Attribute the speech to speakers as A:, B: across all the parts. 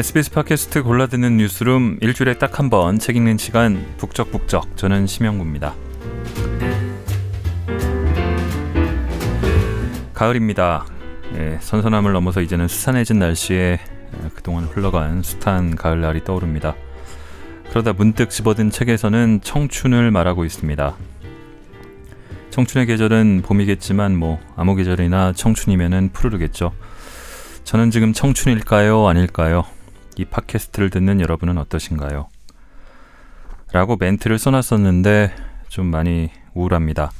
A: SBS 팟캐스트 골라듣는 뉴스룸 일주일에 딱 한 번 책 읽는 시간 북적북적 저는 심영구입니다. 가을입니다. 예, 선선함을 넘어서 이제는 수산해진 날씨에 그동안 흘러간 숱한 가을날이 떠오릅니다. 그러다 문득 집어든 책에서는 청춘을 말하고 있습니다. 청춘의 계절은 봄이겠지만 뭐 아무 계절이나 청춘이면은 푸르르겠죠. 저는 지금 청춘일까요? 아닐까요? 이 팟캐스트를 듣는 여러분은 어떠신가요? 라고 멘트를 써놨었는데 좀 많이 우울합니다.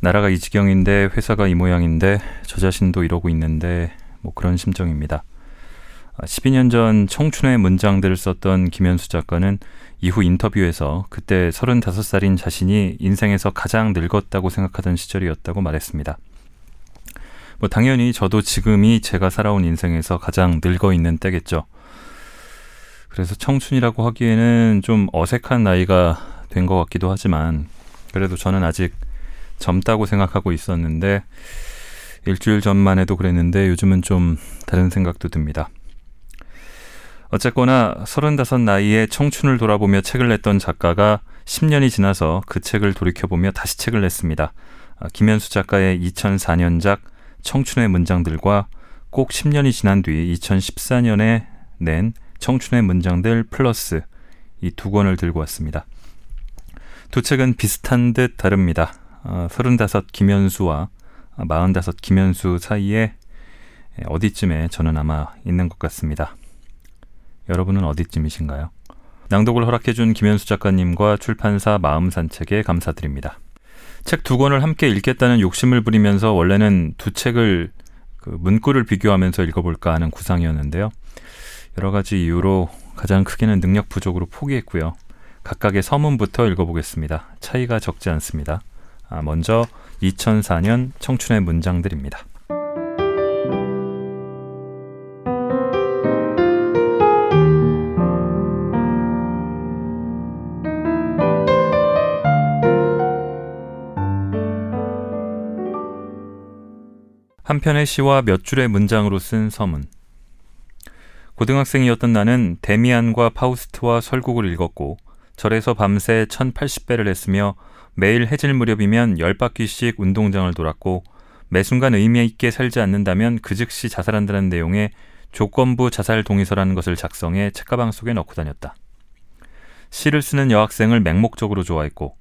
A: 나라가 이 지경인데 회사가 이 모양인데 저 자신도 이러고 있는데 뭐 그런 심정입니다. 12년 아, 전 청춘의 문장들을 썼던 김현수 작가는 이후 인터뷰에서 그때 35살인 자신이 인생에서 가장 늙었다고 생각하던 시절이었다고 말했습니다. 뭐 당연히 저도 지금이 제가 살아온 인생에서 가장 늙어 있는 때겠죠. 그래서 청춘이라고 하기에는 좀 어색한 나이가 된 것 같기도 하지만 그래도 저는 아직 젊다고 생각하고 있었는데 일주일 전만 해도 그랬는데 요즘은 좀 다른 생각도 듭니다. 어쨌거나 서른다섯 나이에 청춘을 돌아보며 책을 냈던 작가가 10년이 지나서 그 책을 돌이켜보며 다시 책을 냈습니다. 아, 김현수 작가의 2004년작 청춘의 문장들과 꼭 10년이 지난 뒤 2014년에 낸 청춘의 문장들 플러스 이 두 권을 들고 왔습니다. 두 책은 비슷한 듯 다릅니다. 어, 35 김현수와 45 김현수 사이에 어디쯤에 저는 아마 있는 것 같습니다. 여러분은 어디쯤이신가요? 낭독을 허락해준 김현수 작가님과 출판사 마음산책에 감사드립니다. 책 두 권을 함께 읽겠다는 욕심을 부리면서 원래는 두 책을 그 문구를 비교하면서 읽어볼까 하는 구상이었는데요. 여러 가지 이유로 가장 크게는 능력 부족으로 포기했고요. 각각의 서문부터 읽어보겠습니다. 차이가 적지 않습니다. 아, 먼저 2004년 청춘의 문장들입니다. 한 편의 시와 몇 줄의 문장으로 쓴 서문. 고등학생이었던 나는 데미안과 파우스트와 설국을 읽었고 절에서 밤새 1080배를 했으며 매일 해질 무렵이면 10바퀴씩 운동장을 돌았고 매 순간 의미 있게 살지 않는다면 그 즉시 자살한다는 내용의 조건부 자살 동의서라는 것을 작성해 책가방 속에 넣고 다녔다. 시를 쓰는 여학생을 맹목적으로 좋아했고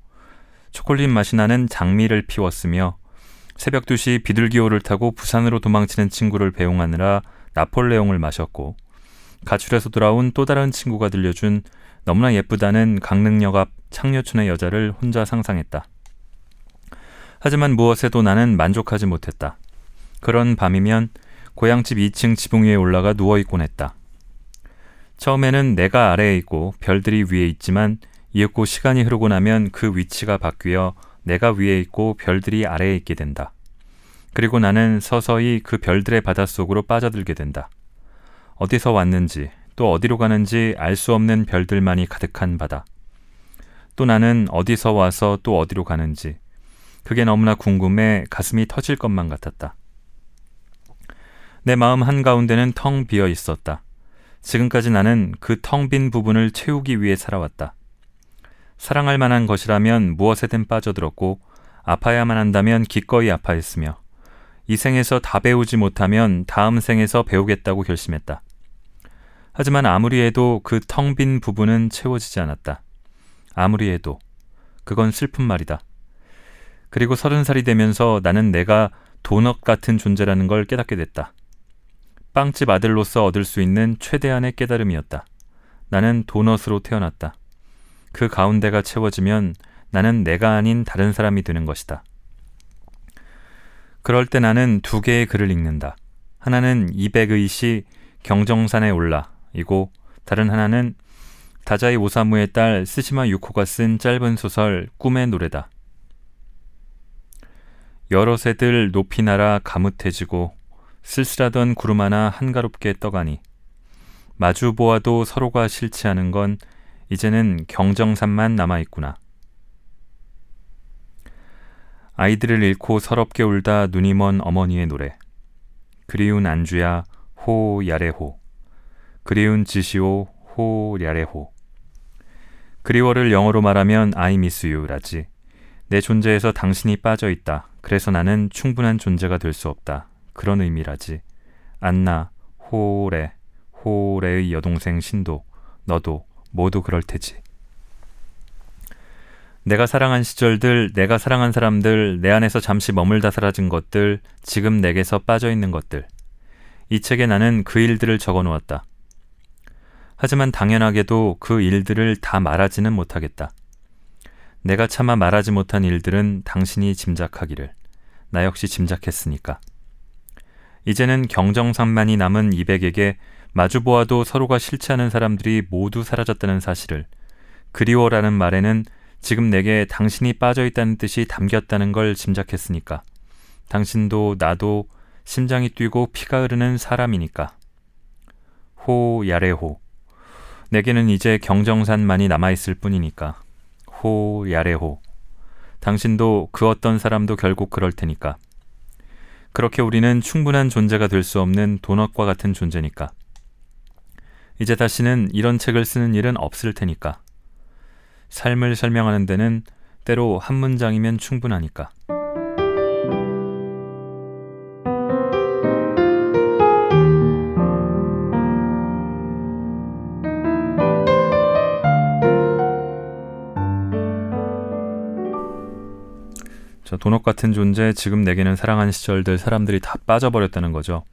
A: 초콜릿 맛이 나는 장미를 피웠으며 새벽 2시 비둘기호를 타고 부산으로 도망치는 친구를 배웅하느라 나폴레옹을 마셨고 가출해서 돌아온 또 다른 친구가 들려준 너무나 예쁘다는 강릉역 앞 창녀촌의 여자를 혼자 상상했다. 하지만 무엇에도 나는 만족하지 못했다. 그런 밤이면 고향집 2층 지붕 위에 올라가 누워있곤 했다. 처음에는 내가 아래에 있고 별들이 위에 있지만 이윽고 시간이 흐르고 나면 그 위치가 바뀌어 내가 위에 있고 별들이 아래에 있게 된다. 그리고 나는 서서히 그 별들의 바닷속으로 빠져들게 된다. 어디서 왔는지 또 어디로 가는지 알 수 없는 별들만이 가득한 바다. 또 나는 어디서 와서 또 어디로 가는지 그게 너무나 궁금해 가슴이 터질 것만 같았다. 내 마음 한가운데는 텅 비어 있었다. 지금까지 나는 그 텅 빈 부분을 채우기 위해 살아왔다. 사랑할 만한 것이라면 무엇에든 빠져들었고 아파야만 한다면 기꺼이 아파했으며 이 생에서 다 배우지 못하면 다음 생에서 배우겠다고 결심했다. 하지만 아무리 해도 그 텅 빈 부분은 채워지지 않았다. 아무리 해도 그건 슬픈 말이다. 그리고 서른 살이 되면서 나는 내가 도넛 같은 존재라는 걸 깨닫게 됐다. 빵집 아들로서 얻을 수 있는 최대한의 깨달음이었다. 나는 도넛으로 태어났다. 그 가운데가 채워지면 나는 내가 아닌 다른 사람이 되는 것이다. 그럴 때 나는 두 개의 글을 읽는다. 하나는 이백의 시 경정산에 올라 이고 다른 하나는 다자이 오사무의 딸 스시마 유코가 쓴 짧은 소설 꿈의 노래다. 여러 새들 높이 날아 가뭇해지고 쓸쓸하던 구름 하나 한가롭게 떠가니 마주 보아도 서로가 싫지 않은 건 이제는 경정산만 남아 있구나. 아이들을 잃고 서럽게 울다 눈이 먼 어머니의 노래. 그리운 안주야 호 야레호. 그리운 지시오 호랴레호. 그리워를 영어로 말하면 I miss you라지. 내 존재에서 당신이 빠져 있다. 그래서 나는 충분한 존재가 될 수 없다. 그런 의미라지. 안나, 호레, 호레의 여동생 신도, 너도 모두 그럴 테지. 내가 사랑한 시절들, 내가 사랑한 사람들, 내 안에서 잠시 머물다 사라진 것들, 지금 내게서 빠져 있는 것들. 이 책에 나는 그 일들을 적어 놓았다. 하지만 당연하게도 그 일들을 다 말하지는 못하겠다. 내가 차마 말하지 못한 일들은 당신이 짐작하기를. 나 역시 짐작했으니까. 이제는 경정상만이 남은 이백에게 마주보아도 서로가 싫지 않은 사람들이 모두 사라졌다는 사실을 그리워라는 말에는 지금 내게 당신이 빠져 있다는 뜻이 담겼다는 걸 짐작했으니까. 당신도 나도 심장이 뛰고 피가 흐르는 사람이니까. 호 야레호. 내게는 이제 경정산만이 남아있을 뿐이니까. 호, 야레호. 당신도 그 어떤 사람도 결국 그럴 테니까. 그렇게 우리는 충분한 존재가 될 수 없는 도넛과 같은 존재니까. 이제 다시는 이런 책을 쓰는 일은 없을 테니까. 삶을 설명하는 데는 때로 한 문장이면 충분하니까. 저 도넛 같은 존재 지금 내게는 사랑하는 시절들 사람들이 다 빠져버렸다는 거죠.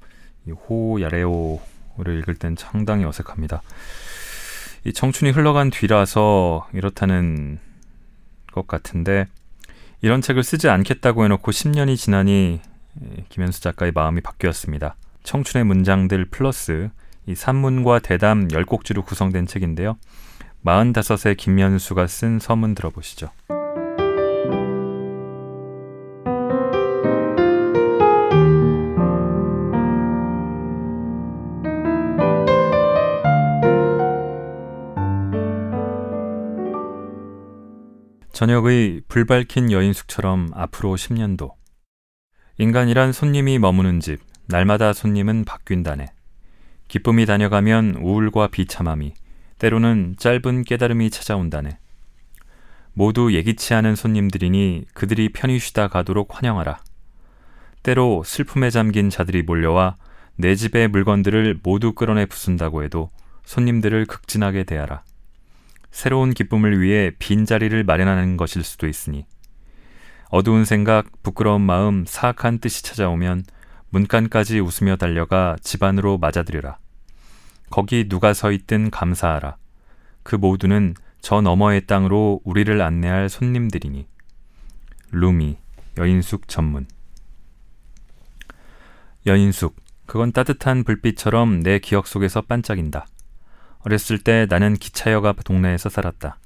A: 이 호야레오를 읽을 땐 상당히 어색합니다. 이 청춘이 흘러간 뒤라서 이렇다는 것 같은데 이런 책을 쓰지 않겠다고 해놓고 10년이 지나니 김현수 작가의 마음이 바뀌었습니다. 청춘의 문장들 플러스 이 산문과 대담 10곡지로 구성된 책인데요. 45세 김현수가 쓴 서문 들어보시죠. 저녁의 불밝힌 여인숙처럼 앞으로 10년도. 인간이란 손님이 머무는 집, 날마다 손님은 바뀐다네. 기쁨이 다녀가면 우울과 비참함이, 때로는 짧은 깨달음이 찾아온다네. 모두 예기치 않은 손님들이니 그들이 편히 쉬다 가도록 환영하라. 때로 슬픔에 잠긴 자들이 몰려와 내 집의 물건들을 모두 끌어내 부순다고 해도 손님들을 극진하게 대하라. 새로운 기쁨을 위해 빈자리를 마련하는 것일 수도 있으니 어두운 생각, 부끄러운 마음, 사악한 뜻이 찾아오면 문간까지 웃으며 달려가 집안으로 맞아들여라. 거기 누가 서 있든 감사하라. 그 모두는 저 너머의 땅으로 우리를 안내할 손님들이니. 루미, 여인숙 전문. 여인숙, 그건 따뜻한 불빛처럼 내 기억 속에서 반짝인다. 어렸을 때 나는 기차역 앞 동네에서 살았다.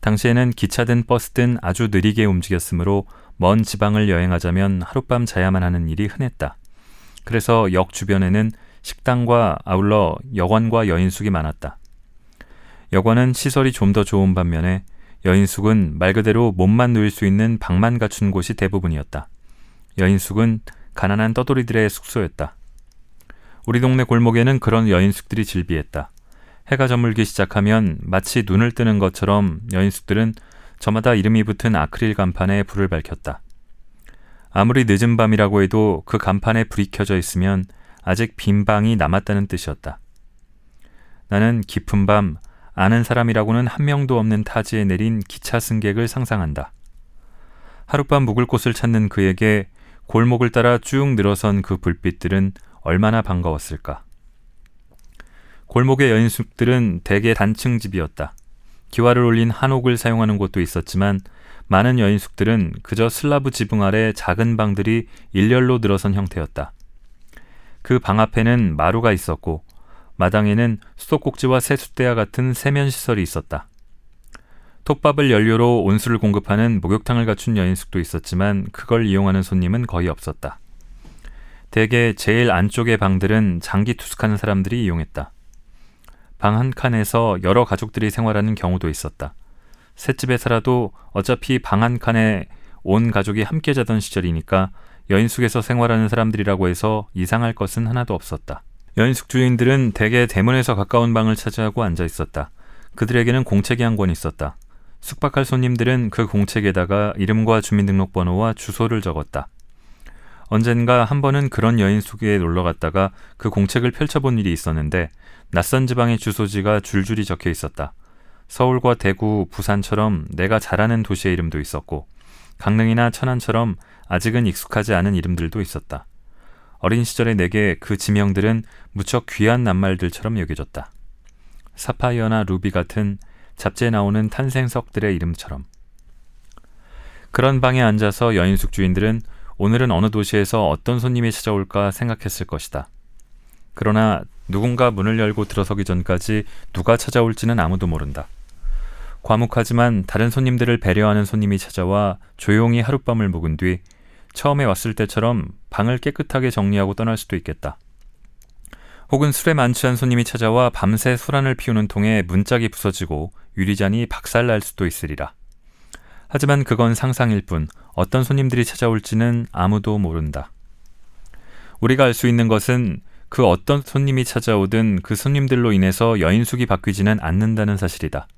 A: 당시에는 기차든 버스든 아주 느리게 움직였으므로 먼 지방을 여행하자면 하룻밤 자야만 하는 일이 흔했다. 그래서 역 주변에는 식당과 아울러 여관과 여인숙이 많았다. 여관은 시설이 좀 더 좋은 반면에 여인숙은 말 그대로 몸만 누일 수 있는 방만 갖춘 곳이 대부분이었다. 여인숙은 가난한 떠돌이들의 숙소였다. 우리 동네 골목에는 그런 여인숙들이 질비했다. 해가 저물기 시작하면 마치 눈을 뜨는 것처럼 여인숙들은 저마다 이름이 붙은 아크릴 간판에 불을 밝혔다. 아무리 늦은 밤이라고 해도 그 간판에 불이 켜져 있으면 아직 빈 방이 남았다는 뜻이었다. 나는 깊은 밤 아는 사람이라고는 한 명도 없는 타지에 내린 기차 승객을 상상한다. 하룻밤 묵을 곳을 찾는 그에게 골목을 따라 쭉 늘어선 그 불빛들은 얼마나 반가웠을까. 골목의 여인숙들은 대개 단층 집이었다. 기와를 올린 한옥을 사용하는 곳도 있었지만 많은 여인숙들은 그저 슬라브 지붕 아래 작은 방들이 일렬로 늘어선 형태였다. 그 방 앞에는 마루가 있었고 마당에는 수도꼭지와 세숫대와 같은 세면 시설이 있었다. 톱밥을 연료로 온수를 공급하는 목욕탕을 갖춘 여인숙도 있었지만 그걸 이용하는 손님은 거의 없었다. 대개 제일 안쪽의 방들은 장기 투숙하는 사람들이 이용했다. 방 한 칸에서 여러 가족들이 생활하는 경우도 있었다. 셋집에 살아도 어차피 방 한 칸에 온 가족이 함께 자던 시절이니까 여인숙에서 생활하는 사람들이라고 해서 이상할 것은 하나도 없었다. 여인숙 주인들은 대개 대문에서 가까운 방을 차지하고 앉아 있었다. 그들에게는 공책이 한 권 있었다. 숙박할 손님들은 그 공책에다가 이름과 주민등록번호와 주소를 적었다. 언젠가 한 번은 그런 여인숙에 놀러 갔다가 그 공책을 펼쳐본 일이 있었는데 낯선 지방의 주소지가 줄줄이 적혀 있었다. 서울과 대구, 부산처럼 내가 잘 아는 도시의 이름도 있었고 강릉이나 천안처럼 아직은 익숙하지 않은 이름들도 있었다. 어린 시절의 내게 그 지명들은 무척 귀한 낱말들처럼 여겨졌다. 사파이어나 루비 같은 잡지에 나오는 탄생석들의 이름처럼. 그런 방에 앉아서 여인숙 주인들은 오늘은 어느 도시에서 어떤 손님이 찾아올까 생각했을 것이다. 그러나 누군가 문을 열고 들어서기 전까지 누가 찾아올지는 아무도 모른다. 과묵하지만 다른 손님들을 배려하는 손님이 찾아와 조용히 하룻밤을 묵은 뒤 처음에 왔을 때처럼 방을 깨끗하게 정리하고 떠날 수도 있겠다. 혹은 술에 만취한 손님이 찾아와 밤새 술안을 피우는 통에 문짝이 부서지고 유리잔이 박살날 수도 있으리라. 하지만 그건 상상일 뿐 어떤 손님들이 찾아올지는 아무도 모른다. 우리가 알 수 있는 것은 그 어떤 손님이 찾아오든 그 손님들로 인해서 여인숙이 바뀌지는 않는다는 사실이다.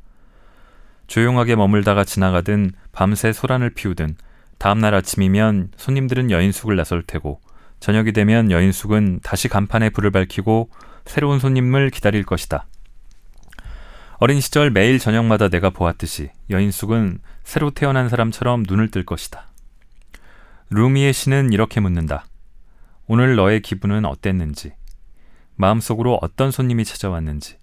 A: 조용하게 머물다가 지나가든 밤새 소란을 피우든 다음날 아침이면 손님들은 여인숙을 나설 테고 저녁이 되면 여인숙은 다시 간판에 불을 밝히고 새로운 손님을 기다릴 것이다. 어린 시절 매일 저녁마다 내가 보았듯이 여인숙은 새로 태어난 사람처럼 눈을 뜰 것이다. 루미의 시는 이렇게 묻는다. 오늘 너의 기분은 어땠는지, 마음속으로 어떤 손님이 찾아왔는지,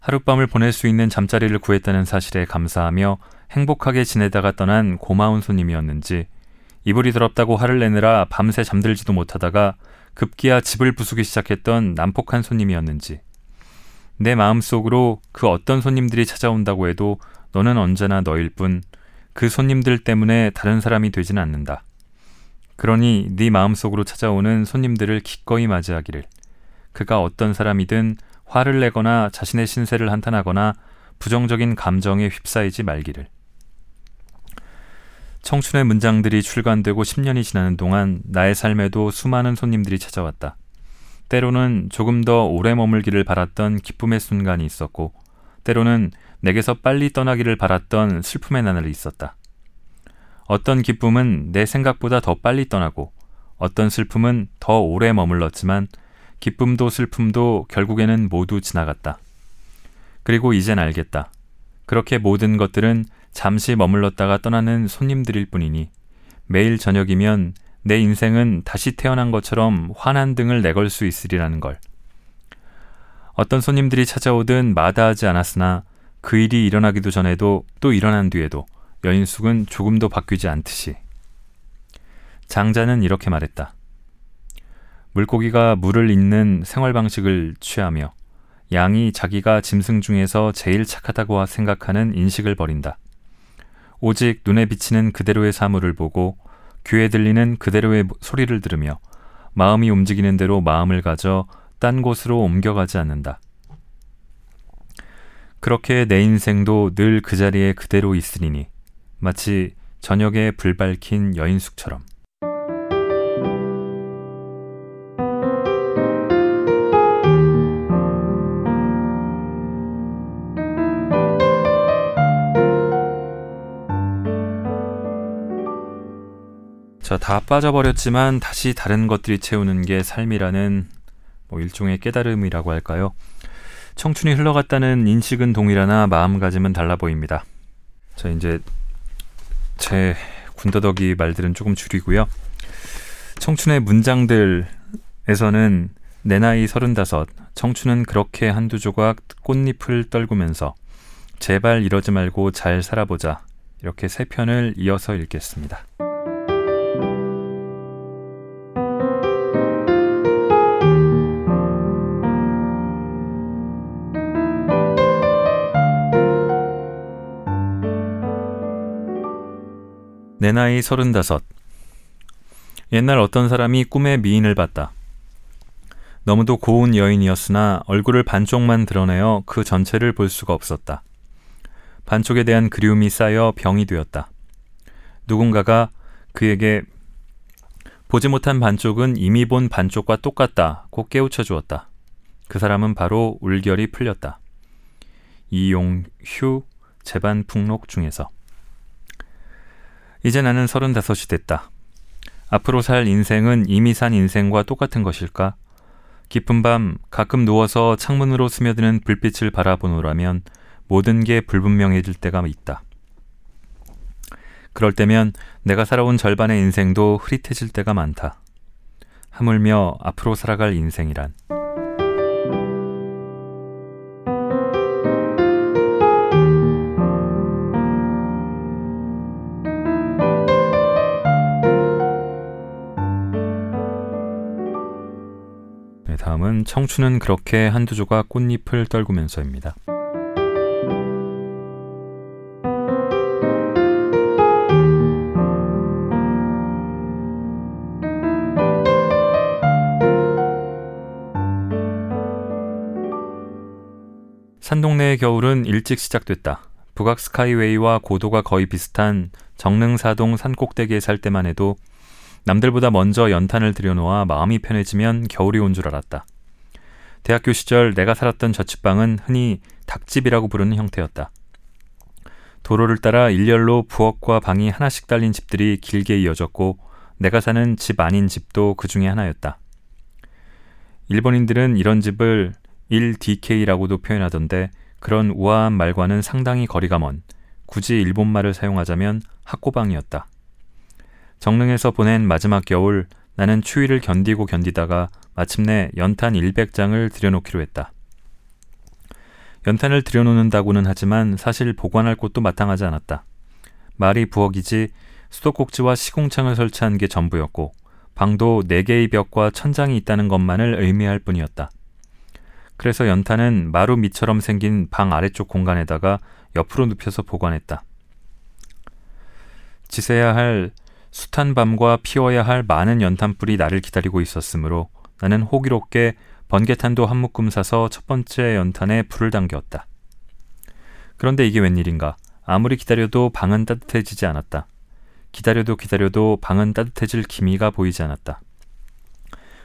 A: 하룻밤을 보낼 수 있는 잠자리를 구했다는 사실에 감사하며 행복하게 지내다가 떠난 고마운 손님이었는지, 이불이 더럽다고 화를 내느라 밤새 잠들지도 못하다가 급기야 집을 부수기 시작했던 난폭한 손님이었는지 내 마음속으로 그 어떤 손님들이 찾아온다고 해도 너는 언제나 너일 뿐 그 손님들 때문에 다른 사람이 되진 않는다. 그러니 네 마음속으로 찾아오는 손님들을 기꺼이 맞이하기를 그가 어떤 사람이든 화를 내거나 자신의 신세를 한탄하거나 부정적인 감정에 휩싸이지 말기를 청춘의 문장들이 출간되고 10년이 지나는 동안 나의 삶에도 수많은 손님들이 찾아왔다. 때로는 조금 더 오래 머물기를 바랐던 기쁨의 순간이 있었고, 때로는 내게서 빨리 떠나기를 바랐던 슬픔의 나날이 있었다. 어떤 기쁨은 내 생각보다 더 빨리 떠나고, 어떤 슬픔은 더 오래 머물렀지만, 기쁨도 슬픔도 결국에는 모두 지나갔다. 그리고 이젠 알겠다. 그렇게 모든 것들은 잠시 머물렀다가 떠나는 손님들일 뿐이니 매일 저녁이면 내 인생은 다시 태어난 것처럼 환한 등을 내걸 수 있으리라는 걸. 어떤 손님들이 찾아오든 마다하지 않았으나 그 일이 일어나기도 전에도 또 일어난 뒤에도 여인숙은 조금도 바뀌지 않듯이. 장자는 이렇게 말했다. 물고기가 물을 잇는 생활 방식을 취하며 양이 자기가 짐승 중에서 제일 착하다고 생각하는 인식을 버린다. 오직 눈에 비치는 그대로의 사물을 보고 귀에 들리는 그대로의 소리를 들으며 마음이 움직이는 대로 마음을 가져 딴 곳으로 옮겨가지 않는다. 그렇게 내 인생도 늘 그 자리에 그대로 있으리니 마치 저녁에 불 밝힌 여인숙처럼. 다 빠져버렸지만 다시 다른 것들이 채우는 게 삶이라는 뭐 일종의 깨달음이라고 할까요? 청춘이 흘러갔다는 인식은 동일하나 마음가짐은 달라 보입니다. 자, 이제 제 군더더기 말들은 조금 줄이고요. 청춘의 문장들에서는 내 나이 서른다섯, 청춘은 그렇게 한두 조각 꽃잎을 떨구면서 제발 이러지 말고 잘 살아보자. 이렇게 세 편을 이어서 읽겠습니다. 내 나이 서른다섯. 옛날 어떤 사람이 꿈에 미인을 봤다. 너무도 고운 여인이었으나 얼굴을 반쪽만 드러내어 그 전체를 볼 수가 없었다. 반쪽에 대한 그리움이 쌓여 병이 되었다. 누군가가 그에게 보지 못한 반쪽은 이미 본 반쪽과 똑같다. 고 깨우쳐 주었다. 그 사람은 바로 울결이 풀렸다. 이용휴 재반 풍록 중에서 이제 나는 서른다섯이 됐다. 앞으로 살 인생은 이미 산 인생과 똑같은 것일까? 깊은 밤 가끔 누워서 창문으로 스며드는 불빛을 바라보노라면 모든 게 불분명해질 때가 있다. 그럴 때면 내가 살아온 절반의 인생도 흐릿해질 때가 많다. 하물며 앞으로 살아갈 인생이란. 네, 다음은 청춘은 그렇게 한두 조각 꽃잎을 떨구면서입니다. 산동네의 겨울은 일찍 시작됐다. 북악 스카이웨이와 고도가 거의 비슷한 정릉사동 산꼭대기에 살 때만 해도 남들보다 먼저 연탄을 들여놓아 마음이 편해지면 겨울이 온 줄 알았다. 대학교 시절 내가 살았던 저축방은 흔히 닭집이라고 부르는 형태였다. 도로를 따라 일렬로 부엌과 방이 하나씩 달린 집들이 길게 이어졌고 내가 사는 집 아닌 집도 그 중에 하나였다. 일본인들은 이런 집을 1DK라고도 표현하던데 그런 우아한 말과는 상당히 거리가 먼 굳이 일본말을 사용하자면 학고방이었다. 정릉에서 보낸 마지막 겨울 나는 추위를 견디고 견디다가 마침내 연탄 100장을 들여놓기로 했다. 연탄을 들여놓는다고는 하지만 사실 보관할 곳도 마땅하지 않았다. 말이 부엌이지 수도꼭지와 시공창을 설치한 게 전부였고 방도 4개의 벽과 천장이 있다는 것만을 의미할 뿐이었다. 그래서 연탄은 마루 밑처럼 생긴 방 아래쪽 공간에다가 옆으로 눕혀서 보관했다. 지새야 할 숱한 밤과 피워야 할 많은 연탄불이 나를 기다리고 있었으므로 나는 호기롭게 번개탄도 한 묶음 사서 첫 번째 연탄에 불을 당겼다. 그런데 이게 웬일인가? 아무리 기다려도 방은 따뜻해지지 않았다. 기다려도 기다려도 방은 따뜻해질 기미가 보이지 않았다.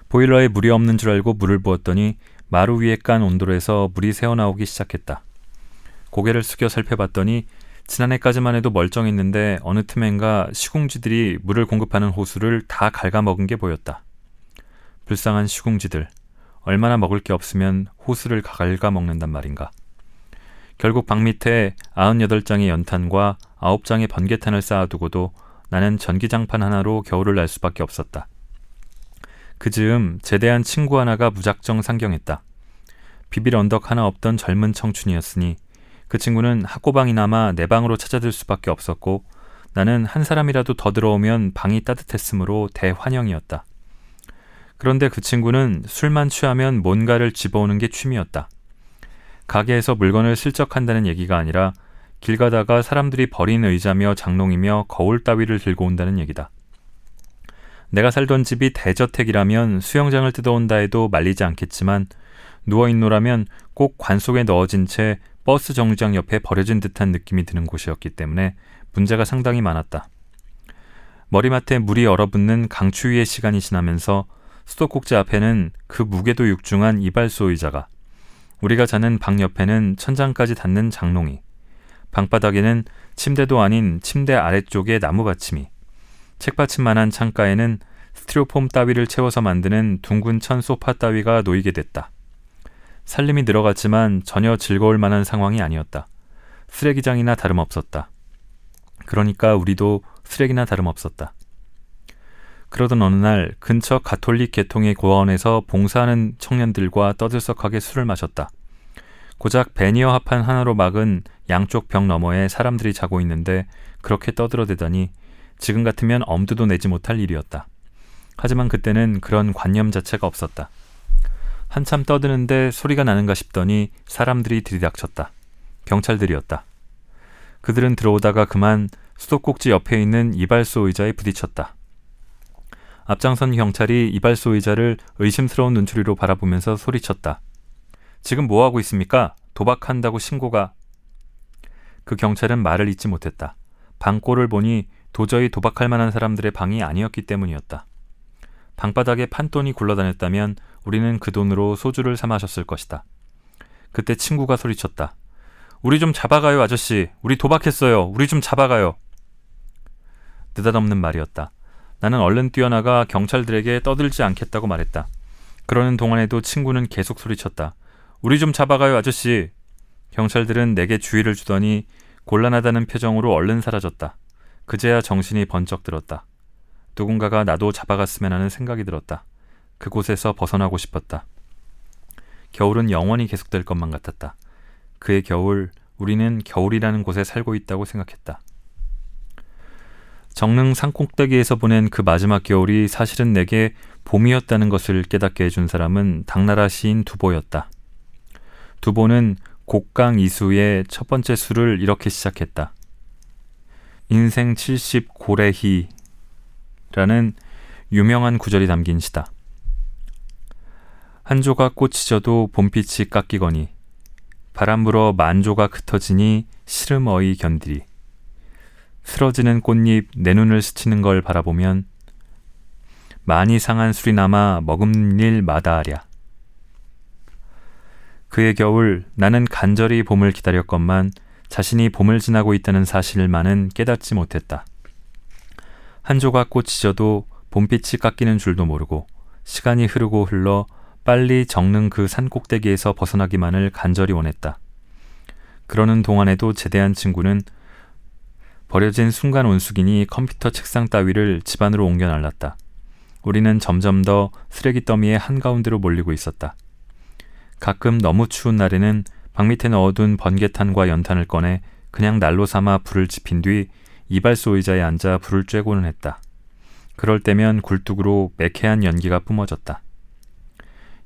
A: 보일러에 물이 없는 줄 알고 물을 부었더니 마루 위에 깐 온돌에서 물이 새어나오기 시작했다. 고개를 숙여 살펴봤더니 지난해까지만 해도 멀쩡했는데 어느 틈엔가 시궁지들이 물을 공급하는 호수를 다 갉아먹은 게 보였다. 불쌍한 시궁지들. 얼마나 먹을 게 없으면 호수를 갉아먹는단 말인가. 결국 방 밑에 98장의 연탄과 9장의 번개탄을 쌓아두고도 나는 전기장판 하나로 겨울을 날 수밖에 없었다. 그 즈음 제대한 친구 하나가 무작정 상경했다. 비빌 언덕 하나 없던 젊은 청춘이었으니 그 친구는 학고방이나마 내 방으로 찾아들 수밖에 없었고 나는 한 사람이라도 더 들어오면 방이 따뜻했으므로 대환영이었다. 그런데 그 친구는 술만 취하면 뭔가를 집어오는 게 취미였다. 가게에서 물건을 슬쩍 한다는 얘기가 아니라 길 가다가 사람들이 버린 의자며 장롱이며 거울 따위를 들고 온다는 얘기다. 내가 살던 집이 대저택이라면 수영장을 뜯어온다 해도 말리지 않겠지만 누워있노라면 꼭 관 속에 넣어진 채 버스 정류장 옆에 버려진 듯한 느낌이 드는 곳이었기 때문에 문제가 상당히 많았다. 머리맡에 물이 얼어붙는 강추위의 시간이 지나면서 수도꼭지 앞에는 그 무게도 육중한 이발소 의자가 우리가 자는 방 옆에는 천장까지 닿는 장롱이 방바닥에는 침대도 아닌 침대 아래쪽에 나무 받침이 책받침만한 창가에는 스티로폼 따위를 채워서 만드는 둥근 천 소파 따위가 놓이게 됐다. 살림이 늘어갔지만 전혀 즐거울 만한 상황이 아니었다. 쓰레기장이나 다름없었다. 그러니까 우리도 쓰레기나 다름없었다. 그러던 어느 날 근처 가톨릭 계통의 고아원에서 봉사하는 청년들과 떠들썩하게 술을 마셨다. 고작 베니어 합판 하나로 막은 양쪽 벽 너머에 사람들이 자고 있는데 그렇게 떠들어대다니 지금 같으면 엄두도 내지 못할 일이었다. 하지만 그때는 그런 관념 자체가 없었다. 한참 떠드는데 소리가 나는가 싶더니 사람들이 들이닥쳤다. 경찰들이었다. 그들은 들어오다가 그만 수도꼭지 옆에 있는 이발소 의자에 부딪혔다. 앞장선 경찰이 이발소 의자를 의심스러운 눈초리로 바라보면서 소리쳤다. 지금 뭐 하고 있습니까? 도박한다고 신고가. 그 경찰은 말을 잇지 못했다. 방골을 보니 도저히 도박할 만한 사람들의 방이 아니었기 때문이었다. 방바닥에 판돈이 굴러다녔다면 우리는 그 돈으로 소주를 사 마셨을 것이다. 그때 친구가 소리쳤다. 우리 좀 잡아가요, 아저씨. 우리 도박했어요. 우리 좀 잡아가요. 느닷없는 말이었다. 나는 얼른 뛰어나가 경찰들에게 떠들지 않겠다고 말했다. 그러는 동안에도 친구는 계속 소리쳤다. 우리 좀 잡아가요, 아저씨. 경찰들은 내게 주의를 주더니 곤란하다는 표정으로 얼른 사라졌다. 그제야 정신이 번쩍 들었다. 누군가가 나도 잡아갔으면 하는 생각이 들었다. 그곳에서 벗어나고 싶었다. 겨울은 영원히 계속될 것만 같았다. 그의 겨울, 우리는 겨울이라는 곳에 살고 있다고 생각했다. 정릉 산꼭대기에서 보낸 그 마지막 겨울이 사실은 내게 봄이었다는 것을 깨닫게 해준 사람은 당나라 시인 두보였다. 두보는 곡강 이수의 첫 번째 수를 이렇게 시작했다. 인생 70 고래희라는 유명한 구절이 담긴 시다. 한 조각 꽃이 져도 봄빛이 깎이거니 바람 불어 만조가 흩어지니 시름 어이 견디리 쓰러지는 꽃잎 내 눈을 스치는 걸 바라보면 많이 상한 술이 남아 머금는 일 마다하랴. 그의 겨울 나는 간절히 봄을 기다렸건만 자신이 봄을 지나고 있다는 사실만은 깨닫지 못했다. 한 조각 꽃이 져도 봄빛이 깎이는 줄도 모르고 시간이 흐르고 흘러 빨리 적는 그 산꼭대기에서 벗어나기만을 간절히 원했다. 그러는 동안에도 제대한 친구는 버려진 순간 온수기니 컴퓨터 책상 따위를 집안으로 옮겨 날랐다. 우리는 점점 더 쓰레기 더미의 한가운데로 몰리고 있었다. 가끔 너무 추운 날에는 방 밑에 넣어둔 번개탄과 연탄을 꺼내 그냥 난로 삼아 불을 지핀 뒤 이발소 의자에 앉아 불을 쬐고는 했다. 그럴 때면 굴뚝으로 매캐한 연기가 뿜어졌다.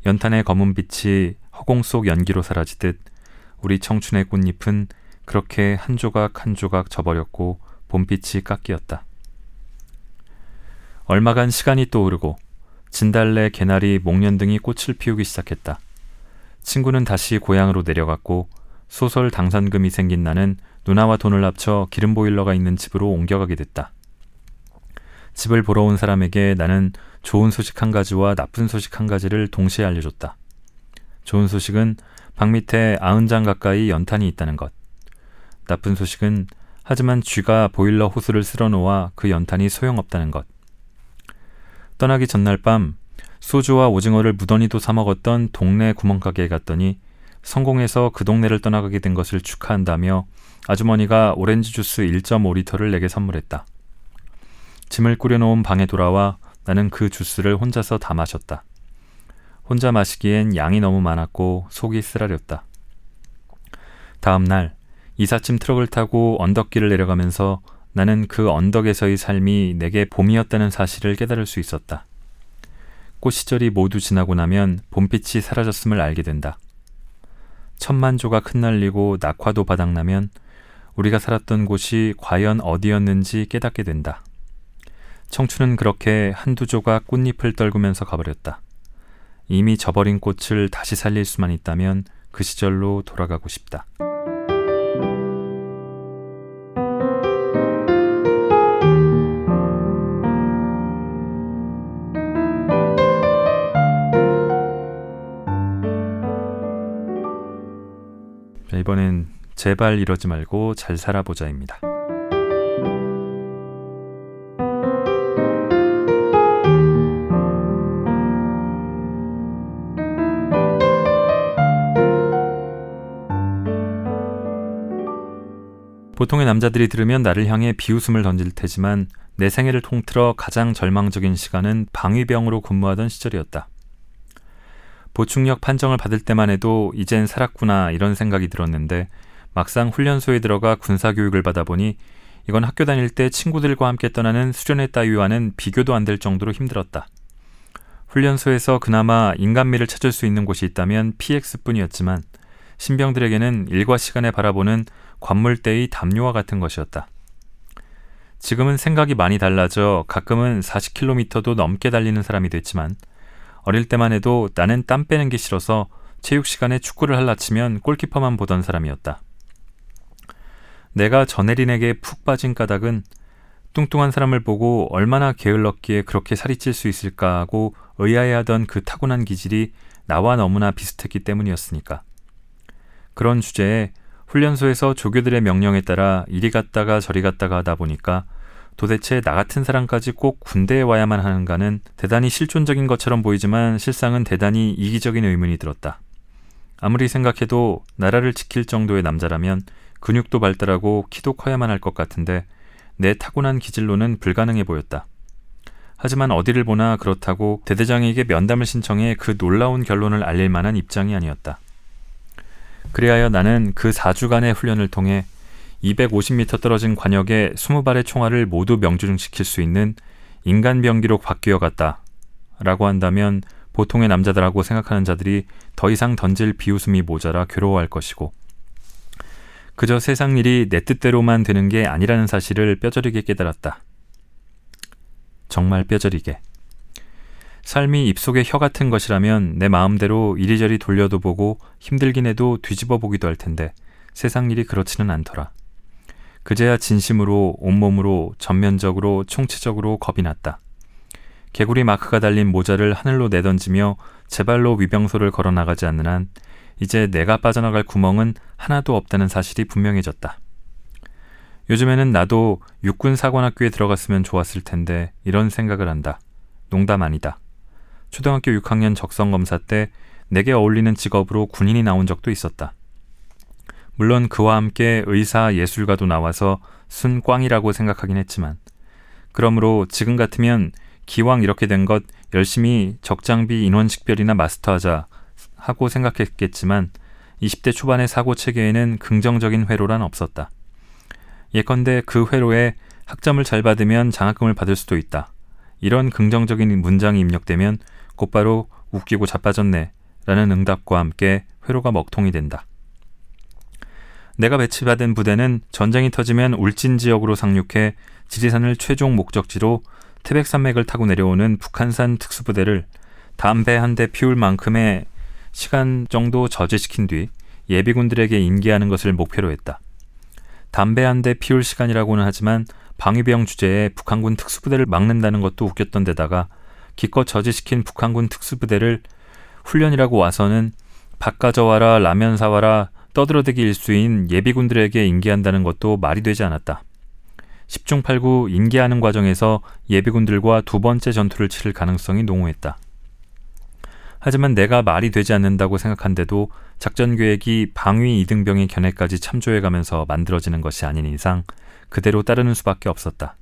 A: 연탄의 검은 빛이 허공 속 연기로 사라지듯 우리 청춘의 꽃잎은 그렇게 한 조각 한 조각 져버렸고 봄빛이 깎이었다. 얼마간 시간이 또 흐르고 진달래, 개나리, 목련 등이 꽃을 피우기 시작했다. 친구는 다시 고향으로 내려갔고 소설 당선금이 생긴 나는 누나와 돈을 합쳐 기름 보일러가 있는 집으로 옮겨가게 됐다. 집을 보러 온 사람에게 나는 좋은 소식 한 가지와 나쁜 소식 한 가지를 동시에 알려줬다. 좋은 소식은 방 밑에 아흔 장 가까이 연탄이 있다는 것. 나쁜 소식은 하지만 쥐가 보일러 호스를 쓸어 놓아 그 연탄이 소용없다는 것. 떠나기 전날 밤 소주와 오징어를 무던히도 사 먹었던 동네 구멍가게에 갔더니 성공해서 그 동네를 떠나가게 된 것을 축하한다며 아주머니가 오렌지 주스 1.5리터를 내게 선물했다. 짐을 꾸려놓은 방에 돌아와 나는 그 주스를 혼자서 다 마셨다. 혼자 마시기엔 양이 너무 많았고 속이 쓰라렸다. 다음 날 이삿짐 트럭을 타고 언덕길을 내려가면서 나는 그 언덕에서의 삶이 내게 봄이었다는 사실을 깨달을 수 있었다. 꽃 시절이 모두 지나고 나면 봄빛이 사라졌음을 알게 된다. 천만 조가 흩날리고 낙화도 바닥나면 우리가 살았던 곳이 과연 어디였는지 깨닫게 된다. 청춘은 그렇게 한두 조각 꽃잎을 떨구면서 가버렸다. 이미 저버린 꽃을 다시 살릴 수만 있다면 그 시절로 돌아가고 싶다. 이번엔 제발 이러지 말고 잘 살아보자입니다. 보통의 남자들이 들으면 나를 향해 비웃음을 던질 테지만 내 생애를 통틀어 가장 절망적인 시간은 방위병으로 근무하던 시절이었다. 보충력 판정을 받을 때만 해도 이젠 살았구나 이런 생각이 들었는데 막상 훈련소에 들어가 군사 교육을 받아 보니 이건 학교 다닐 때 친구들과 함께 떠나는 수련회 따위와는 비교도 안 될 정도로 힘들었다. 훈련소에서 그나마 인간미를 찾을 수 있는 곳이 있다면 PX뿐이었지만 신병들에게는 일과 시간에 바라보는 관물대의 담요와 같은 것이었다. 지금은 생각이 많이 달라져 가끔은 40km도 넘게 달리는 사람이 됐지만 어릴 때만 해도 나는 땀 빼는 게 싫어서 체육 시간에 축구를 할라치면 골키퍼만 보던 사람이었다. 내가 전혜린에게 푹 빠진 까닭은 뚱뚱한 사람을 보고 얼마나 게을렀기에 그렇게 살이 찔 수 있을까 하고 의아해하던 그 타고난 기질이 나와 너무나 비슷했기 때문이었으니까. 그런 주제에 훈련소에서 조교들의 명령에 따라 이리 갔다가 저리 갔다가 하다 보니까 도대체 나 같은 사람까지 꼭 군대에 와야만 하는가는 대단히 실존적인 것처럼 보이지만 실상은 대단히 이기적인 의문이 들었다. 아무리 생각해도 나라를 지킬 정도의 남자라면 근육도 발달하고 키도 커야만 할 것 같은데 내 타고난 기질로는 불가능해 보였다. 하지만 어디를 보나 그렇다고 대대장에게 면담을 신청해 그 놀라운 결론을 알릴 만한 입장이 아니었다. 그리하여 나는 그 4주간의 훈련을 통해 250m 떨어진 관역에 20발의 총알을 모두 명중시킬 수 있는 인간 병기로 바뀌어 갔다. 라고 한다면 보통의 남자들하고 생각하는 자들이 더 이상 던질 비웃음이 모자라 괴로워할 것이고 그저 세상 일이 내 뜻대로만 되는 게 아니라는 사실을 뼈저리게 깨달았다. 정말 뼈저리게. 삶이 입속의 혀 같은 것이라면 내 마음대로 이리저리 돌려도 보고 힘들긴 해도 뒤집어 보기도 할 텐데 세상 일이 그렇지는 않더라. 그제야 진심으로 온몸으로 전면적으로 총체적으로 겁이 났다. 개구리 마크가 달린 모자를 하늘로 내던지며 제 발로 위병소를 걸어 나가지 않는 한 이제 내가 빠져나갈 구멍은 하나도 없다는 사실이 분명해졌다. 요즘에는 나도 육군 사관학교에 들어갔으면 좋았을 텐데 이런 생각을 한다. 농담 아니다. 초등학교 6학년 적성 검사 때 내게 어울리는 직업으로 군인이 나온 적도 있었다. 물론 그와 함께 의사 예술가도 나와서 순 꽝이라고 생각하긴 했지만 그러므로 지금 같으면 기왕 이렇게 된 것 열심히 적장비 인원 식별이나 마스터하자 하고 생각했겠지만 20대 초반의 사고 체계에는 긍정적인 회로란 없었다. 예컨대 그 회로에 학점을 잘 받으면 장학금을 받을 수도 있다. 이런 긍정적인 문장이 입력되면 곧바로 웃기고 자빠졌네 라는 응답과 함께 회로가 먹통이 된다. 내가 배치받은 부대는 전쟁이 터지면 울진 지역으로 상륙해 지리산을 최종 목적지로 태백산맥을 타고 내려오는 북한산 특수부대를 담배 한 대 피울 만큼의 시간 정도 저지시킨 뒤 예비군들에게 인계하는 것을 목표로 했다. 담배 한 대 피울 시간이라고는 하지만 방위병 주제에 북한군 특수부대를 막는다는 것도 웃겼던 데다가 기껏 저지시킨 북한군 특수부대를 훈련이라고 와서는 밥 가져와라 라면 사와라 떠들어대기 일수인 예비군들에게 인계한다는 것도 말이 되지 않았다. 10중 8구 인계하는 과정에서 예비군들과 두 번째 전투를 치를 가능성이 농후했다. 하지만 내가 말이 되지 않는다고 생각한데도 작전 계획이 방위 이등병의 견해까지 참조해가면서 만들어지는 것이 아닌 이상 그대로 따르는 수밖에 없었다.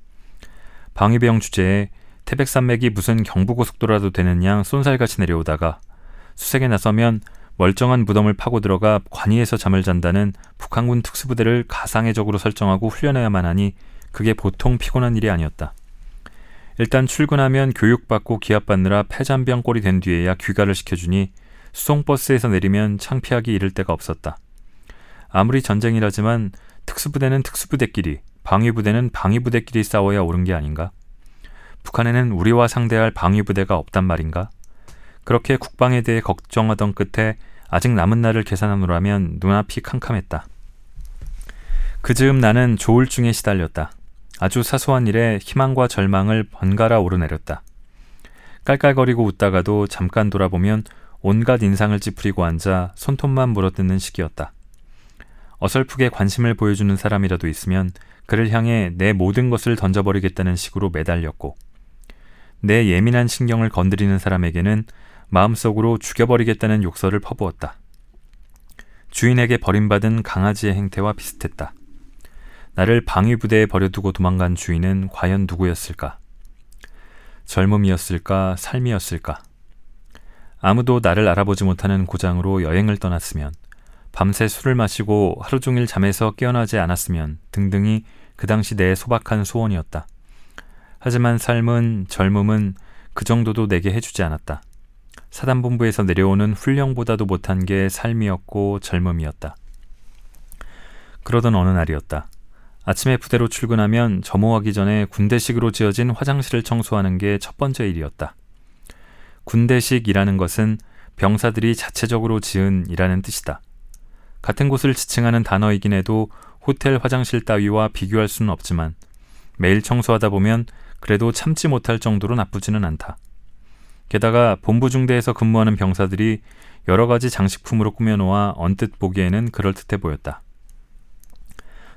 A: 방위병 주제에 태백산맥이 무슨 경부고속도로라도 되는 양 쏜살같이 내려오다가 수색에 나서면 멀쩡한 무덤을 파고 들어가 관위에서 잠을 잔다는 북한군 특수부대를 가상의 적으로 설정하고 훈련해야만 하니 그게 보통 피곤한 일이 아니었다. 일단 출근하면 교육받고 기합받느라 폐잔병 꼴이 된 뒤에야 귀가를 시켜주니 수송버스에서 내리면 창피하기 이를 데가 없었다. 아무리 전쟁이라지만 특수부대는 특수부대끼리, 방위부대는 방위부대끼리 싸워야 옳은 게 아닌가? 북한에는 우리와 상대할 방위부대가 없단 말인가? 그렇게 국방에 대해 걱정하던 끝에 아직 남은 날을 계산하노라면 눈앞이 캄캄했다. 그 즈음 나는 조울증에 시달렸다. 아주 사소한 일에 희망과 절망을 번갈아 오르내렸다. 깔깔거리고 웃다가도 잠깐 돌아보면 온갖 인상을 찌푸리고 앉아 손톱만 물어뜯는 시기였다. 어설프게 관심을 보여주는 사람이라도 있으면 그를 향해 내 모든 것을 던져버리겠다는 식으로 매달렸고 내 예민한 신경을 건드리는 사람에게는 마음속으로 죽여버리겠다는 욕설을 퍼부었다. 주인에게 버림받은 강아지의 행태와 비슷했다. 나를 방위부대에 버려두고 도망간 주인은 과연 누구였을까? 젊음이었을까? 삶이었을까? 아무도 나를 알아보지 못하는 고장으로 여행을 떠났으면, 밤새 술을 마시고 하루 종일 잠에서 깨어나지 않았으면 등등이 그 당시 내 소박한 소원이었다. 하지만 삶은, 젊음은 그 정도도 내게 해주지 않았다. 사단본부에서 내려오는 훈령보다도 못한 게 삶이었고 젊음이었다. 그러던 어느 날이었다. 아침에 부대로 출근하면 점호하기 전에 군대식으로 지어진 화장실을 청소하는 게 첫 번째 일이었다. 군대식이라는 것은 병사들이 자체적으로 지은 이라는 뜻이다. 같은 곳을 지칭하는 단어이긴 해도 호텔 화장실 따위와 비교할 수는 없지만 매일 청소하다 보면 그래도 참지 못할 정도로 나쁘지는 않다. 게다가 본부 중대에서 근무하는 병사들이 여러 가지 장식품으로 꾸며놓아 언뜻 보기에는 그럴듯해 보였다.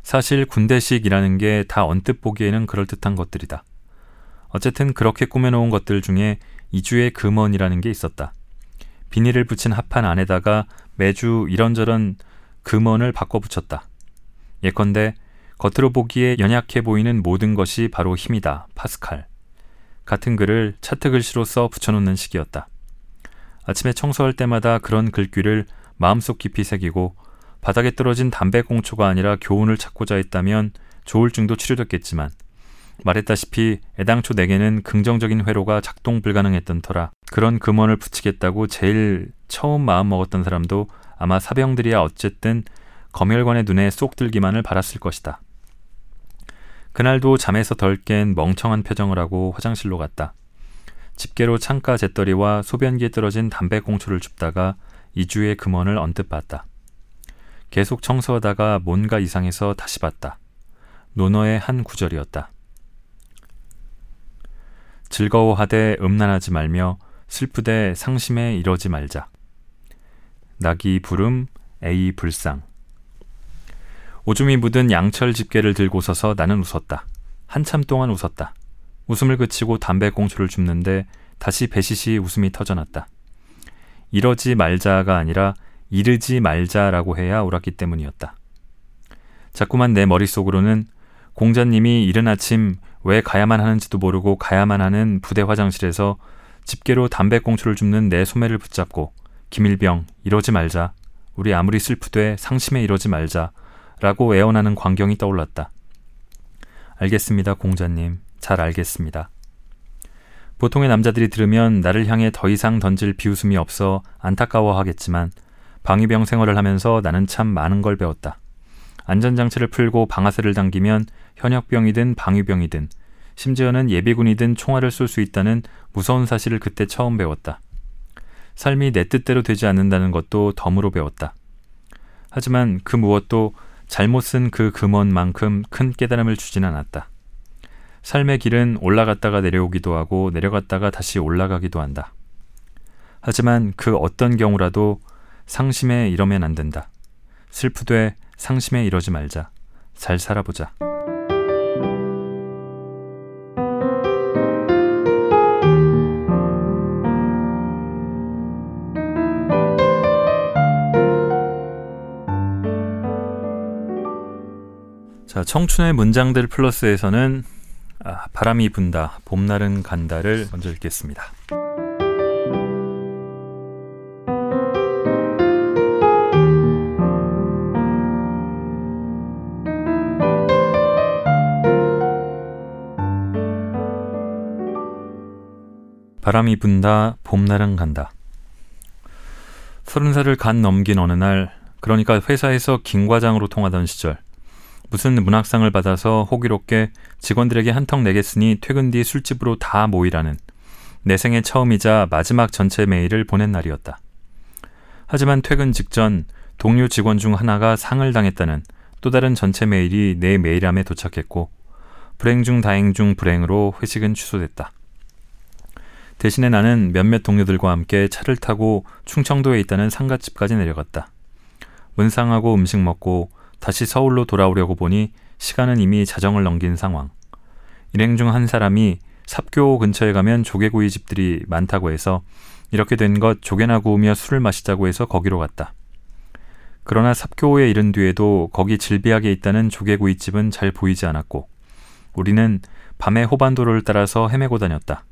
A: 사실 군대식이라는 게 다 언뜻 보기에는 그럴듯한 것들이다. 어쨌든 그렇게 꾸며놓은 것들 중에 이주의 금원이라는 게 있었다. 비닐을 붙인 합판 안에다가 매주 이런저런 금원을 바꿔 붙였다. 예컨대 겉으로 보기에 연약해 보이는 모든 것이 바로 힘이다. 파스칼. 같은 글을 차트 글씨로 써 붙여놓는 식이었다. 아침에 청소할 때마다 그런 글귀를 마음속 깊이 새기고 바닥에 떨어진 담배 꽁초가 아니라 교훈을 찾고자 했다면 조울증도 치료됐겠지만 말했다시피 애당초 내게는 긍정적인 회로가 작동 불가능했던 터라 그런 금원을 붙이겠다고 제일 처음 마음 먹었던 사람도 아마 사병들이야 어쨌든 검열관의 눈에 쏙 들기만을 바랐을 것이다. 그날도 잠에서 덜 깬 멍청한 표정을 하고 화장실로 갔다. 집게로 창가 재떨이와 소변기에 떨어진 담배꽁초를 줍다가 이주의 금원을 언뜻 봤다. 계속 청소하다가 뭔가 이상해서 다시 봤다. 논어의 한 구절이었다. 즐거워하되 음란하지 말며 슬프되 상심에 이러지 말자. 낙이 부름, 에이 불상. 오줌이 묻은 양철 집게를 들고 서서 나는 웃었다. 한참 동안 웃었다. 웃음을 그치고 담배꽁초를 줍는데 다시 배시시 웃음이 터져났다. 이러지 말자가 아니라 이르지 말자라고 해야 옳았기 때문이었다. 자꾸만 내 머릿속으로는 공자님이 이른 아침 왜 가야만 하는지도 모르고 가야만 하는 부대 화장실에서 집게로 담배 꽁초를 줍는 내 소매를 붙잡고 김일병 이러지 말자 우리 아무리 슬프되 상심에 이러지 말자 라고 애원하는 광경이 떠올랐다. 알겠습니다 공자님 잘 알겠습니다. 보통의 남자들이 들으면 나를 향해 더 이상 던질 비웃음이 없어 안타까워하겠지만 방위병 생활을 하면서 나는 참 많은 걸 배웠다. 안전장치를 풀고 방아쇠를 당기면 현역병이든 방위병이든 심지어는 예비군이든 총알을 쏠 수 있다는 무서운 사실을 그때 처음 배웠다. 삶이 내 뜻대로 되지 않는다는 것도 덤으로 배웠다. 하지만 그 무엇도 잘못 쓴 그 금원만큼 큰 깨달음을 주진 않았다. 삶의 길은 올라갔다가 내려오기도 하고 내려갔다가 다시 올라가기도 한다. 하지만 그 어떤 경우라도 상심에 이러면 안 된다. 슬프되 상심에 이러지 말자. 잘 살아보자. 자, 청춘의 문장들 플러스에서는 아, 바람이 분다, 봄날은 간다를 먼저 읽겠습니다. 바람이 분다, 봄날은 간다. 서른 살을 간 넘긴 어느 날, 그러니까 회사에서 김 과장으로 통하던 시절, 무슨 문학상을 받아서 호기롭게 직원들에게 한턱 내겠으니 퇴근 뒤 술집으로 다 모이라는 내 생애 처음이자 마지막 전체 메일을 보낸 날이었다. 하지만 퇴근 직전 동료 직원 중 하나가 상을 당했다는 또 다른 전체 메일이 내 메일함에 도착했고 불행 중 다행 중 불행으로 회식은 취소됐다. 대신에 나는 몇몇 동료들과 함께 차를 타고 충청도에 있다는 상가집까지 내려갔다. 문상하고 음식 먹고 다시 서울로 돌아오려고 보니 시간은 이미 자정을 넘긴 상황. 일행 중 한 사람이 삽교 근처에 가면 조개구이 집들이 많다고 해서 이렇게 된 것 조개나 구우며 술을 마시자고 해서 거기로 갔다. 그러나 삽교에 이른 뒤에도 거기 질비하게 있다는 조개구이 집은 잘 보이지 않았고 우리는 밤에 호반도로를 따라서 헤매고 다녔다.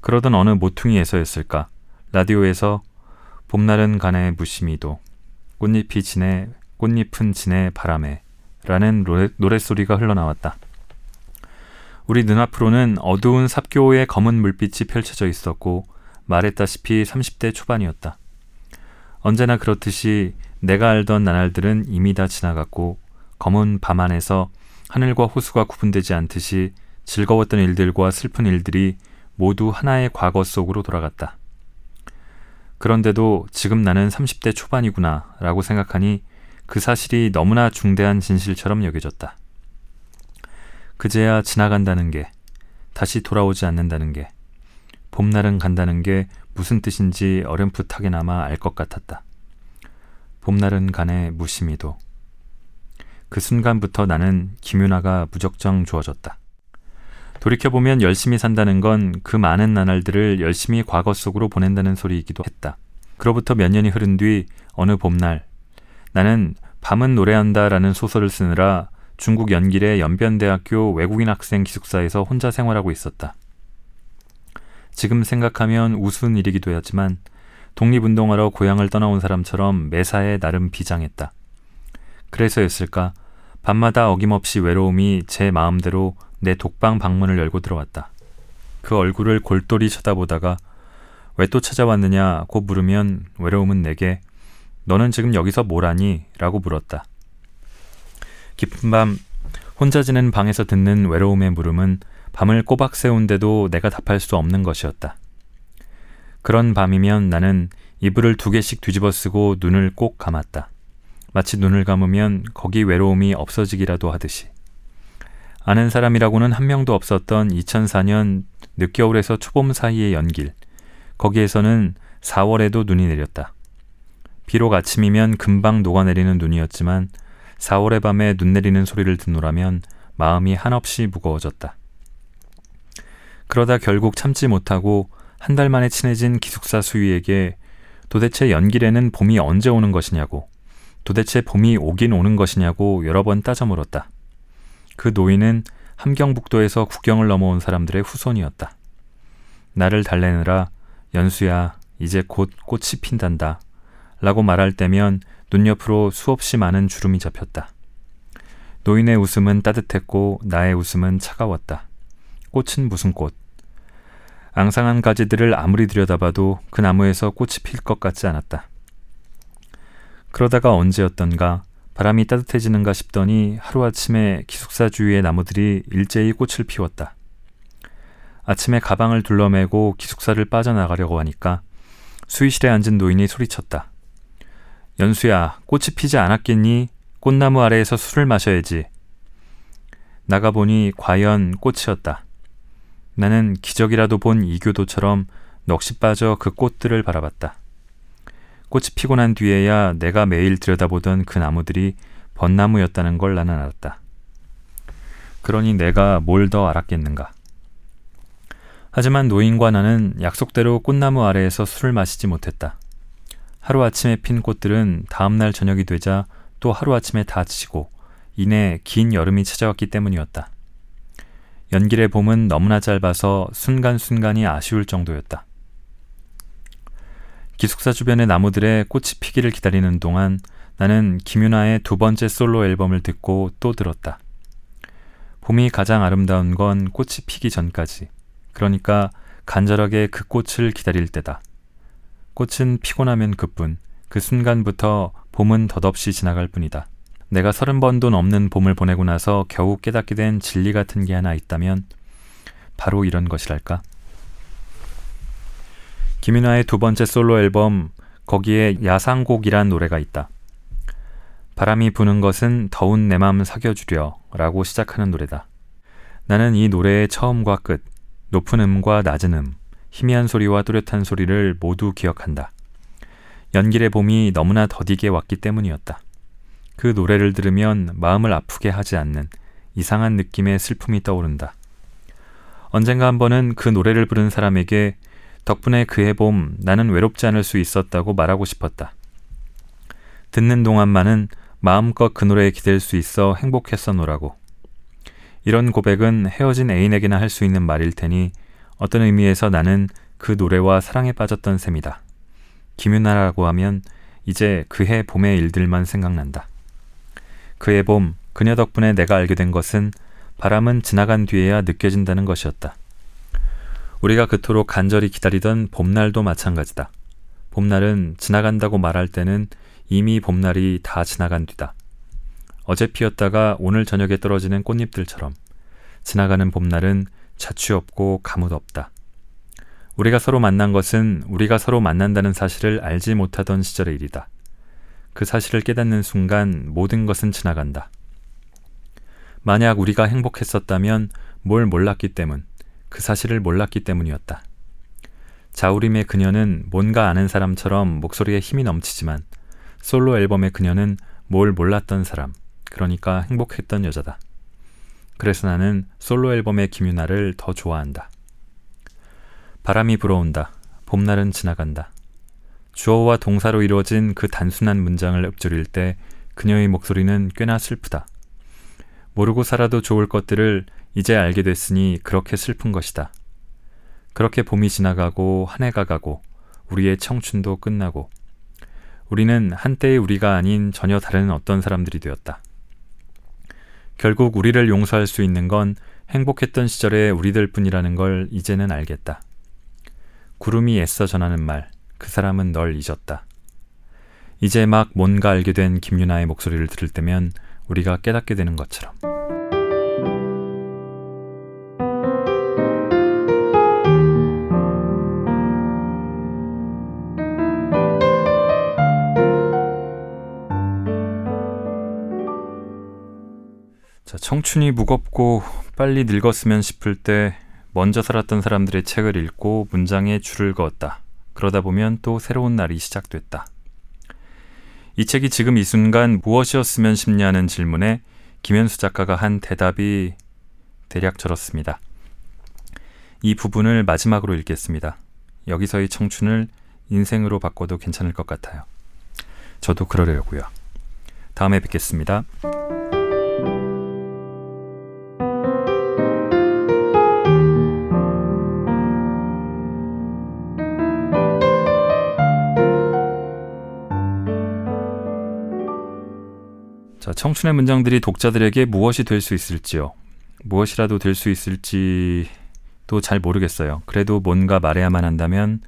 A: 그러던 어느 모퉁이에서였을까. 라디오에서 봄날은 가네 무심히도 꽃잎이 지네 꽃잎은 지네 바람에 라는 노랫소리가 흘러나왔다. 우리 눈앞으로는 어두운 삽교의 검은 물빛이 펼쳐져 있었고 말했다시피 30대 초반이었다. 언제나 그렇듯이 내가 알던 나날들은 이미 다 지나갔고 검은 밤 안에서 하늘과 호수가 구분되지 않듯이 즐거웠던 일들과 슬픈 일들이 모두 하나의 과거 속으로 돌아갔다. 그런데도 지금 나는 30대 초반이구나 라고 생각하니 그 사실이 너무나 중대한 진실처럼 여겨졌다. 그제야 지나간다는 게, 다시 돌아오지 않는다는 게, 봄날은 간다는 게 무슨 뜻인지 어렴풋하게나마 알 것 같았다. 봄날은 가네 무심히도. 그 순간부터 나는 김윤아가 무적정 주어졌다. 돌이켜보면 열심히 산다는 건 그 많은 나날들을 열심히 과거 속으로 보낸다는 소리이기도 했다. 그로부터 몇 년이 흐른 뒤 어느 봄날 나는 밤은 노래한다라는 소설을 쓰느라 중국 연길의 연변대학교 외국인 학생 기숙사에서 혼자 생활하고 있었다. 지금 생각하면 우스운 일이기도 했지만 독립운동하러 고향을 떠나온 사람처럼 매사에 나름 비장했다. 그래서였을까 밤마다 어김없이 외로움이 제 마음대로 내 독방 방문을 열고 들어왔다. 그 얼굴을 골똘히 쳐다보다가 왜 또 찾아왔느냐 고 물으면 외로움은 내게 너는 지금 여기서 뭘 하니? 라고 물었다. 깊은 밤 혼자 지는 방에서 듣는 외로움의 물음은 밤을 꼬박 세운데도 내가 답할 수 없는 것이었다. 그런 밤이면 나는 이불을 두 개씩 뒤집어 쓰고 눈을 꼭 감았다. 마치 눈을 감으면 거기 외로움이 없어지기라도 하듯이. 아는 사람이라고는 한 명도 없었던 2004년 늦겨울에서 초봄 사이의 연길. 거기에서는 4월에도 눈이 내렸다. 비록 아침이면 금방 녹아내리는 눈이었지만 4월의 밤에 눈 내리는 소리를 듣노라면 마음이 한없이 무거워졌다. 그러다 결국 참지 못하고 한 달 만에 친해진 기숙사 수위에게 도대체 연길에는 봄이 언제 오는 것이냐고, 도대체 봄이 오긴 오는 것이냐고 여러 번 따져 물었다. 그 노인은 함경북도에서 국경을 넘어온 사람들의 후손이었다. 나를 달래느라 연수야, 이제 곧 꽃이 핀단다. 라고 말할 때면 눈 옆으로 수없이 많은 주름이 잡혔다. 노인의 웃음은 따뜻했고 나의 웃음은 차가웠다. 꽃은 무슨 꽃? 앙상한 가지들을 아무리 들여다봐도 그 나무에서 꽃이 필 것 같지 않았다. 그러다가 언제였던가 바람이 따뜻해지는가 싶더니 하루아침에 기숙사 주위의 나무들이 일제히 꽃을 피웠다. 아침에 가방을 둘러매고 기숙사를 빠져나가려고 하니까 수의실에 앉은 노인이 소리쳤다. 연수야, 꽃이 피지 않았겠니? 꽃나무 아래에서 술을 마셔야지. 나가보니 과연 꽃이었다. 나는 기적이라도 본 이교도처럼 넋이 빠져 그 꽃들을 바라봤다. 꽃이 피고 난 뒤에야 내가 매일 들여다보던 그 나무들이 벚나무였다는 걸 나는 알았다. 그러니 내가 뭘 더 알았겠는가. 하지만 노인과 나는 약속대로 꽃나무 아래에서 술을 마시지 못했다. 하루아침에 핀 꽃들은 다음날 저녁이 되자 또 하루아침에 다 지고 이내 긴 여름이 찾아왔기 때문이었다. 연길의 봄은 너무나 짧아서 순간순간이 아쉬울 정도였다. 기숙사 주변의 나무들의 꽃이 피기를 기다리는 동안 나는 김윤아의 두 번째 솔로 앨범을 듣고 또 들었다. 봄이 가장 아름다운 건 꽃이 피기 전까지, 그러니까 간절하게 그 꽃을 기다릴 때다. 꽃은 피고 나면 그뿐. 그 순간부터 봄은 덧없이 지나갈 뿐이다. 내가 서른 번도 넘는 봄을 보내고 나서 겨우 깨닫게 된 진리 같은 게 하나 있다면 바로 이런 것이랄까. 김윤아의 두 번째 솔로 앨범 거기에 야상곡이란 노래가 있다. 바람이 부는 것은 더운 내 맘 사겨주려 라고 시작하는 노래다. 나는 이 노래의 처음과 끝, 높은 음과 낮은 음, 희미한 소리와 뚜렷한 소리를 모두 기억한다. 연길의 봄이 너무나 더디게 왔기 때문이었다. 그 노래를 들으면 마음을 아프게 하지 않는 이상한 느낌의 슬픔이 떠오른다. 언젠가 한 번은 그 노래를 부른 사람에게 덕분에 그해 봄 나는 외롭지 않을 수 있었다고 말하고 싶었다. 듣는 동안만은 마음껏 그 노래에 기댈 수 있어 행복했었노라고. 이런 고백은 헤어진 애인에게나 할 수 있는 말일 테니 어떤 의미에서 나는 그 노래와 사랑에 빠졌던 셈이다. 김윤아라고 하면 이제 그해 봄의 일들만 생각난다. 그해 봄, 그녀 덕분에 내가 알게 된 것은 바람은 지나간 뒤에야 느껴진다는 것이었다. 우리가 그토록 간절히 기다리던 봄날도 마찬가지다. 봄날은 지나간다고 말할 때는 이미 봄날이 다 지나간 뒤다. 어제 피었다가 오늘 저녁에 떨어지는 꽃잎들처럼 지나가는 봄날은 자취 없고 가뭇 없다. 우리가 서로 만난 것은 우리가 서로 만난다는 사실을 알지 못하던 시절의 일이다. 그 사실을 깨닫는 순간 모든 것은 지나간다. 만약 우리가 행복했었다면 뭘 몰랐기 때문, 그 사실을 몰랐기 때문이었다. 자우림의 그녀는 뭔가 아는 사람처럼 목소리에 힘이 넘치지만 솔로 앨범의 그녀는 뭘 몰랐던 사람, 그러니까 행복했던 여자다. 그래서 나는 솔로 앨범의 김유나를 더 좋아한다. 바람이 불어온다. 봄날은 지나간다. 주어와 동사로 이루어진 그 단순한 문장을 읊조릴 때 그녀의 목소리는 꽤나 슬프다. 모르고 살아도 좋을 것들을 이제 알게 됐으니 그렇게 슬픈 것이다. 그렇게 봄이 지나가고 한 해가 가고 우리의 청춘도 끝나고 우리는 한때의 우리가 아닌 전혀 다른 어떤 사람들이 되었다. 결국 우리를 용서할 수 있는 건 행복했던 시절의 우리들 뿐이라는 걸 이제는 알겠다. 구름이 애써 전하는 말, 그 사람은 널 잊었다. 이제 막 뭔가 알게 된 김유나의 목소리를 들을 때면 우리가 깨닫게 되는 것처럼. 자, 청춘이 무겁고 빨리 늙었으면 싶을 때 먼저 살았던 사람들의 책을 읽고 문장에 줄을 그었다. 그러다 보면 또 새로운 날이 시작됐다. 이 책이 지금 이 순간 무엇이었으면 싶냐는 질문에 김현수 작가가 한 대답이 대략 저렇습니다. 이 부분을 마지막으로 읽겠습니다. 여기서의 청춘을 인생으로 바꿔도 괜찮을 것 같아요. 저도 그러려고요. 다음에 뵙겠습니다. 청춘의 문장들이 독자들에게 무엇이 될 수 있을지요? 무엇이라도 될 수 있을지도 잘 모르겠어요. 그래도 뭔가 말해야만 한다면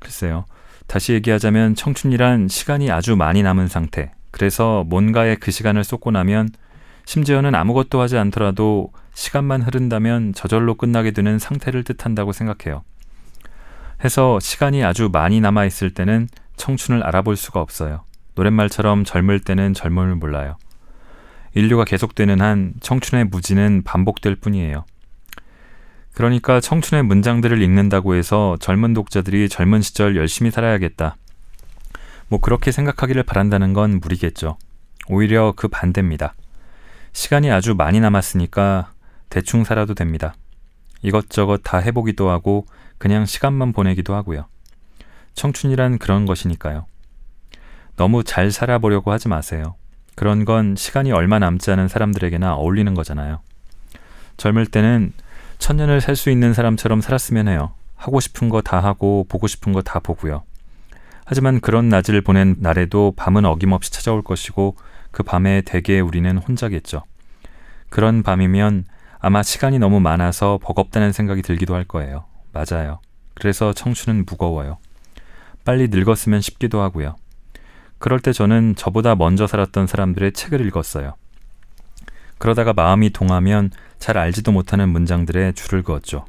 A: 글쎄요. 다시 얘기하자면 청춘이란 시간이 아주 많이 남은 상태. 그래서 뭔가에 그 시간을 쏟고 나면 심지어는 아무것도 하지 않더라도 시간만 흐른다면 저절로 끝나게 되는 상태를 뜻한다고 생각해요. 해서 시간이 아주 많이 남아 있을 때는 청춘을 알아볼 수가 없어요. 노랫말처럼 젊을 때는 젊음을 몰라요. 인류가 계속되는 한 청춘의 무지는 반복될 뿐이에요. 그러니까 청춘의 문장들을 읽는다고 해서 젊은 독자들이 젊은 시절 열심히 살아야겠다. 뭐 그렇게 생각하기를 바란다는 건 무리겠죠. 오히려 그 반대입니다. 시간이 아주 많이 남았으니까 대충 살아도 됩니다. 이것저것 다 해보기도 하고 그냥 시간만 보내기도 하고요. 청춘이란 그런 것이니까요. 너무 잘 살아보려고 하지 마세요. 그런 건 시간이 얼마 남지 않은 사람들에게나 어울리는 거잖아요. 젊을 때는 천년을 살 수 있는 사람처럼 살았으면 해요. 하고 싶은 거 다 하고 보고 싶은 거 다 보고요. 하지만 그런 낮을 보낸 날에도 밤은 어김없이 찾아올 것이고 그 밤에 대개 우리는 혼자겠죠. 그런 밤이면 아마 시간이 너무 많아서 버겁다는 생각이 들기도 할 거예요. 맞아요. 그래서 청춘은 무거워요. 빨리 늙었으면 싶기도 하고요. 그럴 때 저는 저보다 먼저 살았던 사람들의 책을 읽었어요. 그러다가 마음이 동하면 잘 알지도 못하는 문장들에 줄을 그었죠.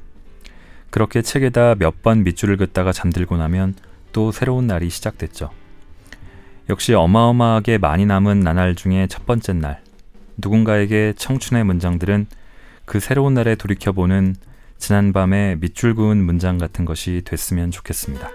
A: 그렇게 책에다 몇 번 밑줄을 긋다가 잠들고 나면 또 새로운 날이 시작됐죠. 역시 어마어마하게 많이 남은 나날 중에 첫 번째 날. 누군가에게 청춘의 문장들은 그 새로운 날에 돌이켜보는 지난밤의 밑줄 그은 문장 같은 것이 됐으면 좋겠습니다.